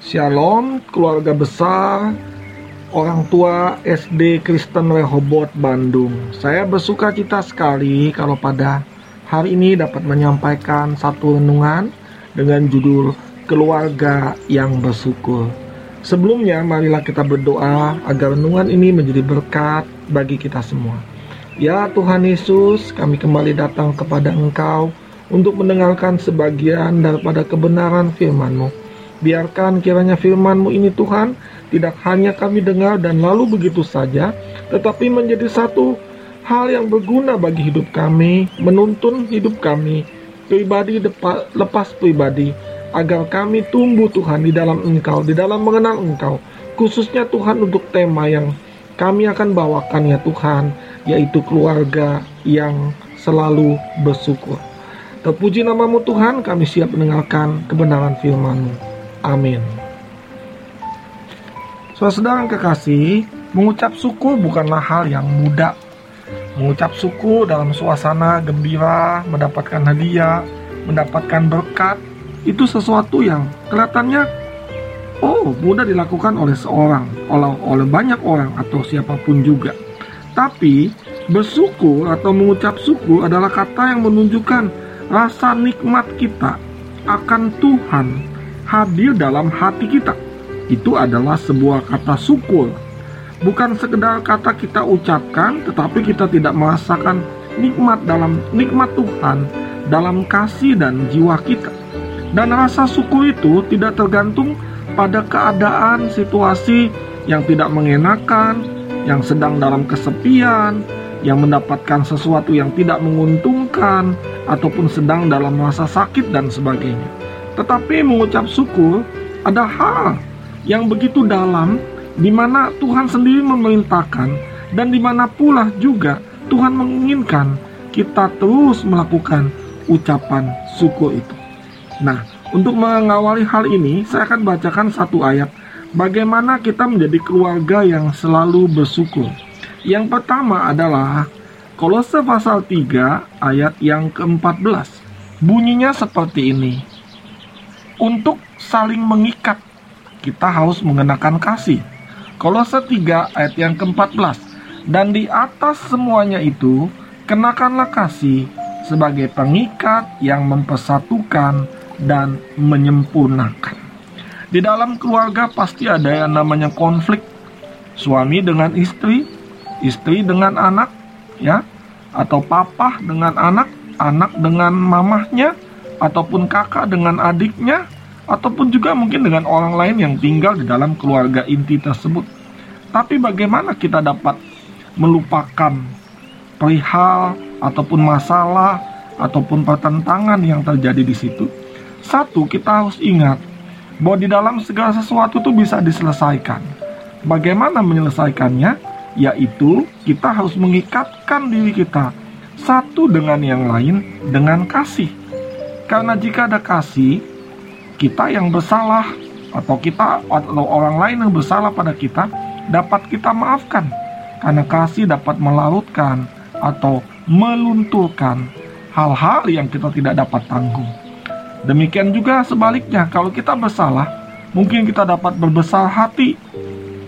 Shalom, keluarga besar, orang tua SD Kristen Rehobot Bandung. Saya bersuka cita sekali kalau pada hari ini dapat menyampaikan satu renungan dengan judul Keluarga yang Bersyukur. Sebelumnya, marilah kita berdoa agar renungan ini menjadi berkat bagi kita semua. Ya Tuhan Yesus, kami kembali datang kepada Engkau untuk mendengarkan sebagian daripada kebenaran firman-Mu. Biarkan kiranya firman-Mu ini Tuhan tidak hanya kami dengar dan lalu begitu saja, tetapi menjadi satu hal yang berguna bagi hidup kami, menuntun hidup kami, pribadi lepas pribadi, agar kami tumbuh Tuhan di dalam Engkau, di dalam mengenal Engkau, khususnya Tuhan untuk tema yang kami akan bawakan ya Tuhan, yaitu keluarga yang selalu bersyukur. Terpuji namamu Tuhan, kami siap mendengarkan kebenaran firman-Mu. Amin. Saudara-saudara yang kekasih, mengucap syukur bukanlah hal yang mudah. Mengucap syukur dalam suasana gembira, mendapatkan hadiah, mendapatkan berkat, itu sesuatu yang kelihatannya oh mudah dilakukan oleh seorang, oleh, oleh banyak orang atau siapa pun juga. Tapi bersyukur atau mengucap syukur adalah kata yang menunjukkan rasa nikmat kita akan Tuhan hadir dalam hati kita. Itu adalah sebuah kata syukur. Bukan sekedar kata kita ucapkan, tetapi kita tidak merasakan nikmat dalam nikmat Tuhan dalam kasih dan jiwa kita. Dan rasa syukur itu tidak tergantung pada keadaan situasi yang tidak mengenakan, yang sedang dalam kesepian, yang mendapatkan sesuatu yang tidak menguntungkan, ataupun sedang dalam masa sakit dan sebagainya. Tetapi mengucap syukur ada hal yang begitu dalam di mana Tuhan sendiri memerintahkan dan di mana pula juga Tuhan menginginkan kita terus melakukan ucapan syukur itu. Nah, untuk mengawali hal ini, saya akan bacakan satu ayat bagaimana kita menjadi keluarga yang selalu bersyukur. Yang pertama adalah Kolose pasal 3 ayat yang ke-14. Bunyinya seperti ini untuk saling mengikat kita harus mengenakan kasih. Kolose 3 ayat yang ke-14 Dan di atas semuanya itu kenakanlah kasih sebagai pengikat yang mempersatukan dan menyempurnakan. Di dalam keluarga pasti ada yang namanya konflik suami dengan istri, istri dengan anak, ya, atau papa dengan anak, anak dengan mamahnya, ataupun kakak dengan adiknya, ataupun juga mungkin dengan orang lain yang tinggal di dalam keluarga inti tersebut. Tapi bagaimana kita dapat melupakan perihal ataupun masalah ataupun pertentangan yang terjadi di situ? Satu, kita harus ingat bahwa di dalam segala sesuatu itu bisa diselesaikan. Bagaimana menyelesaikannya? Yaitu kita harus mengikatkan diri kita satu dengan yang lain dengan kasih karena jika ada kasih, kita yang bersalah atau kita atau orang lain yang bersalah pada kita dapat kita maafkan. Karena kasih dapat melarutkan atau melunturkan hal-hal yang kita tidak dapat tanggung. Demikian juga sebaliknya, kalau kita bersalah, mungkin kita dapat berbesar hati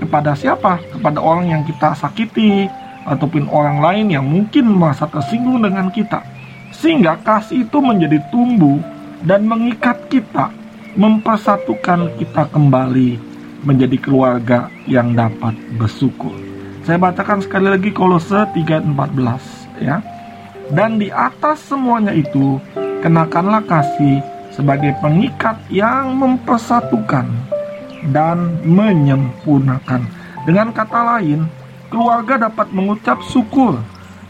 kepada siapa? Kepada orang yang kita sakiti ataupun orang lain yang mungkin merasa tersinggung dengan kita sehingga kasih itu menjadi tumbuh dan mengikat kita, mempersatukan kita kembali menjadi keluarga yang dapat bersyukur. Saya bacakan sekali lagi Kolose 3:14 ya. Dan di atas semuanya itu kenakanlah kasih sebagai pengikat yang mempersatukan dan menyempurnakan. Dengan kata lain, keluarga dapat mengucap syukur,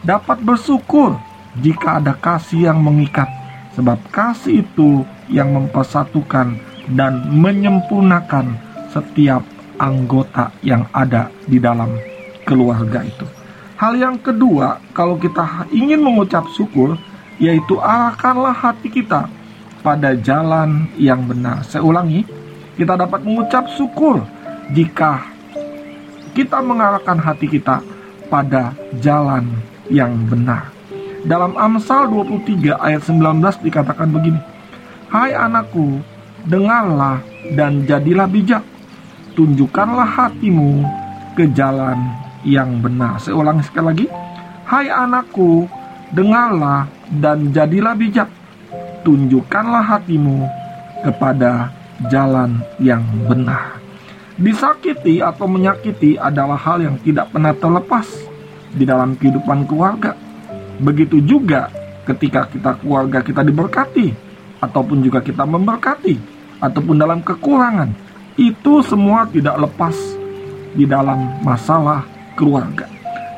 dapat bersyukur jika ada kasih yang mengikat, sebab kasih itu yang mempersatukan dan menyempurnakan setiap anggota yang ada di dalam keluarga itu. Hal yang kedua, kalau kita ingin mengucap syukur, yaitu arahkanlah hati kita pada jalan yang benar. Saya ulangi, kita dapat mengucap syukur jika kita mengarahkan hati kita pada jalan yang benar. Dalam Amsal 23 ayat 19 dikatakan begini. Hai anakku, dengarlah dan jadilah bijak. Tunjukkanlah hatimu ke jalan yang benar. Saya ulangi sekali lagi. Hai anakku, dengarlah dan jadilah bijak. Tunjukkanlah hatimu kepada jalan yang benar. Disakiti atau menyakiti adalah hal yang tidak pernah terlepas di dalam kehidupan keluarga. Begitu juga ketika kita keluarga kita diberkati ataupun juga kita memberkati ataupun dalam kekurangan. Itu semua tidak lepas di dalam masalah keluarga.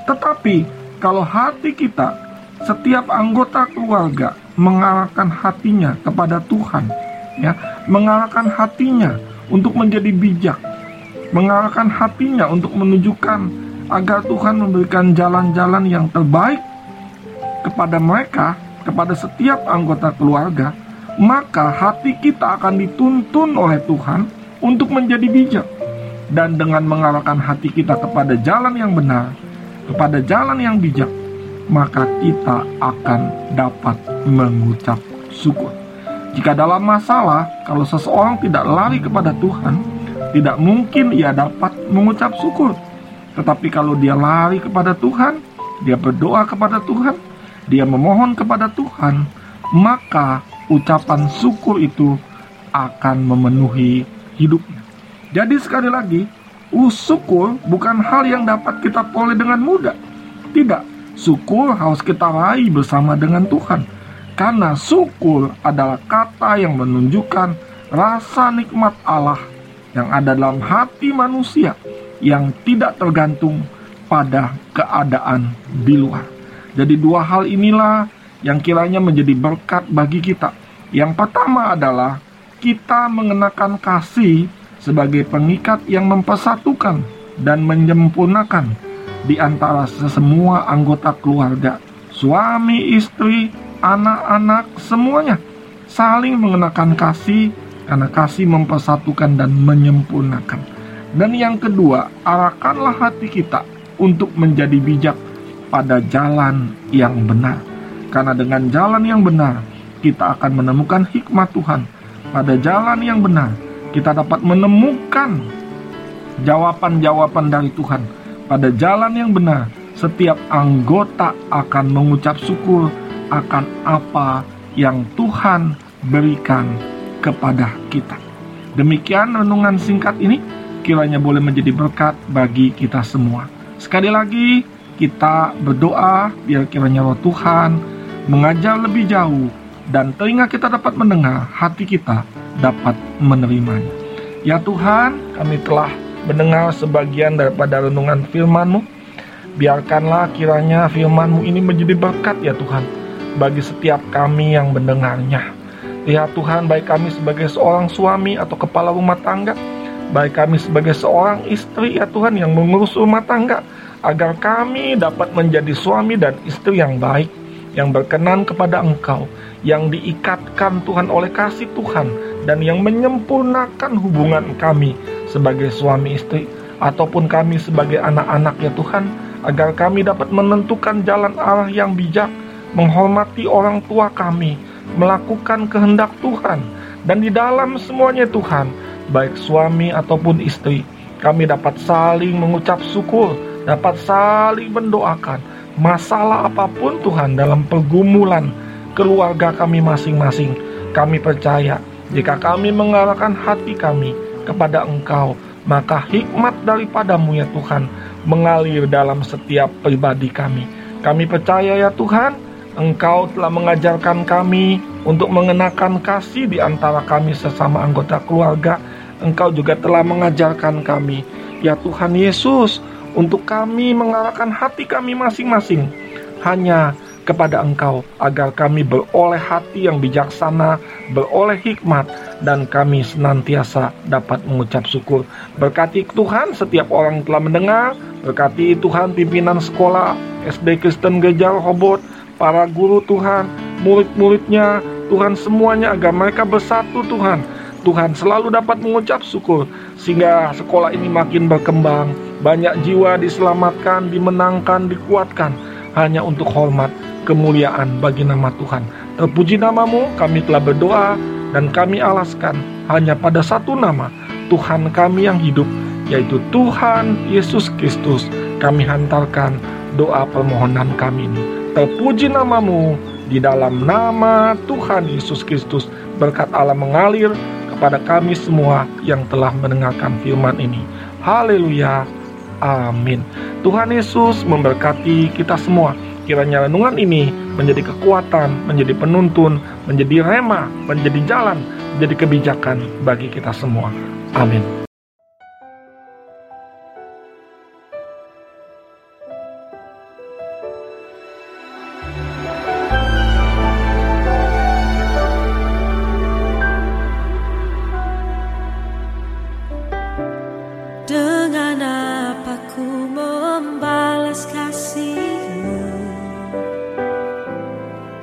Tetapi kalau hati kita setiap anggota keluarga mengarahkan hatinya kepada Tuhan, ya, mengarahkan hatinya untuk menjadi bijak, mengarahkan hatinya untuk menunjukkan agar Tuhan memberikan jalan-jalan yang terbaik kepada mereka, kepada setiap anggota keluarga, maka hati kita akan dituntun oleh Tuhan untuk menjadi bijak. Dan dengan mengarahkan hati kita kepada jalan yang benar, kepada jalan yang bijak, maka kita akan dapat mengucap syukur. Jika dalam masalah, kalau seseorang tidak lari kepada Tuhan, tidak mungkin ia dapat mengucap syukur. Tetapi kalau dia lari kepada Tuhan, dia berdoa kepada Tuhan, dia memohon kepada Tuhan, maka ucapan syukur itu akan memenuhi hidupnya. Jadi sekali lagi, syukur bukan hal yang dapat kita peroleh dengan mudah. Tidak, Syukur harus kita raih bersama dengan Tuhan. Karena syukur adalah kata yang menunjukkan rasa nikmat Allah yang ada dalam hati manusia yang tidak tergantung pada keadaan di luar. Jadi dua hal inilah yang kiranya menjadi berkat bagi kita. Yang pertama adalah kita mengenakan kasih sebagai pengikat yang mempersatukan dan menyempurnakan di antara semua anggota keluarga, suami, istri, anak-anak, semuanya saling mengenakan kasih karena kasih mempersatukan dan menyempurnakan. Dan yang kedua, arahkanlah hati kita untuk menjadi bijak pada jalan yang benar. Karena dengan jalan yang benar, kita akan menemukan hikmat Tuhan. Pada jalan yang benar, kita dapat menemukan jawaban-jawaban dari Tuhan pada jalan yang benar, setiap anggota akan mengucap syukur akan apa yang Tuhan berikan kepada kita. Demikian renungan singkat ini kiranya boleh menjadi berkat bagi kita semua. Sekali lagi kita berdoa biar kiranya roh Tuhan mengajar lebih jauh dan telinga kita dapat mendengar, hati kita dapat menerimanya. Ya Tuhan, kami telah mendengar sebagian daripada renungan firman-Mu. Biarkanlah kiranya firman-Mu ini menjadi berkat ya Tuhan bagi setiap kami yang mendengarnya. Ya Tuhan, baik kami sebagai seorang suami atau kepala rumah tangga, baik kami sebagai seorang istri ya Tuhan yang mengurus rumah tangga, agar kami dapat menjadi suami dan istri yang baik, yang berkenan kepada Engkau, yang diikatkan Tuhan oleh kasih Tuhan, dan yang menyempurnakan hubungan kami sebagai suami istri ataupun kami sebagai anak-anak ya Tuhan agar kami dapat menentukan jalan arah yang bijak menghormati orang tua kami melakukan kehendak Tuhan. Dan di dalam semuanya Tuhan baik suami ataupun istri kami dapat saling mengucap syukur dapat saling mendoakan. Masalah apa pun Tuhan dalam pergumulan keluarga kami masing-masing kami percaya jika kami mengarahkan hati kami kepada Engkau, maka hikmat daripadamu ya Tuhan mengalir dalam setiap pribadi kami. Kami percaya ya Tuhan, Engkau telah mengajarkan kami untuk mengenakan kasih di antara kami sesama anggota keluarga. Engkau juga telah mengajarkan kami, ya Tuhan Yesus, untuk kami mengarahkan hati kami masing-masing hanya kepada Engkau agar kami beroleh hati yang bijaksana, beroleh hikmat dan kami senantiasa dapat mengucap syukur. Berkati Tuhan setiap orang telah mendengar, berkati Tuhan pimpinan sekolah SD Kristen Gereja Hobot, para guru Tuhan, murid-muridnya, Tuhan semuanya agar mereka bersatu Tuhan. Tuhan selalu dapat mengucap syukur sehingga sekolah ini makin berkembang, banyak jiwa diselamatkan, dimenangkan, dikuatkan hanya untuk hormat kemuliaan bagi nama Tuhan. Terpuji namamu, kami telah berdoa dan kami alaskan hanya pada satu nama, Tuhan kami yang hidup, yaitu Tuhan Yesus Kristus. Kami hantarkan doa permohonan kami ini. Terpuji namamu di dalam nama Tuhan Yesus Kristus. Berkat Allah mengalir kepada kami semua yang telah mendengarkan firman ini. Haleluya. Amin. Tuhan Yesus memberkati kita semua. Kiranya renungan ini menjadi kekuatan, menjadi penuntun, menjadi rema, menjadi jalan, menjadi kebijakan bagi kita semua. Amin.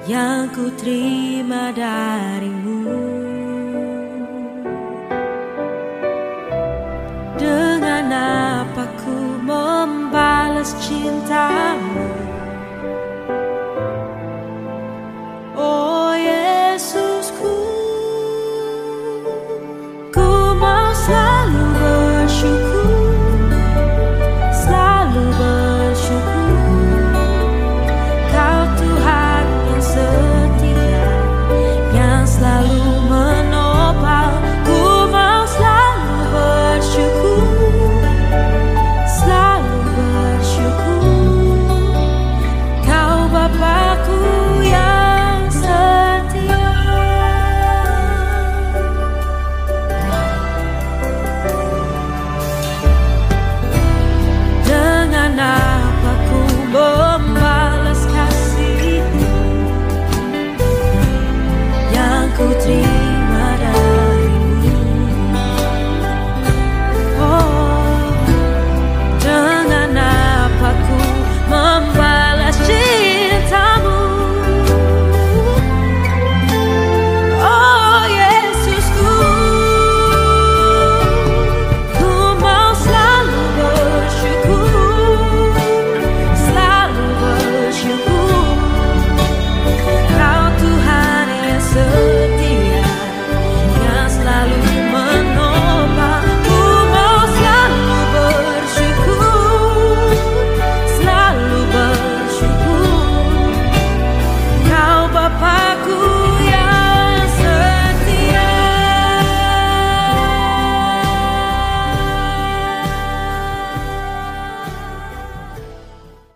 yang ku terima dari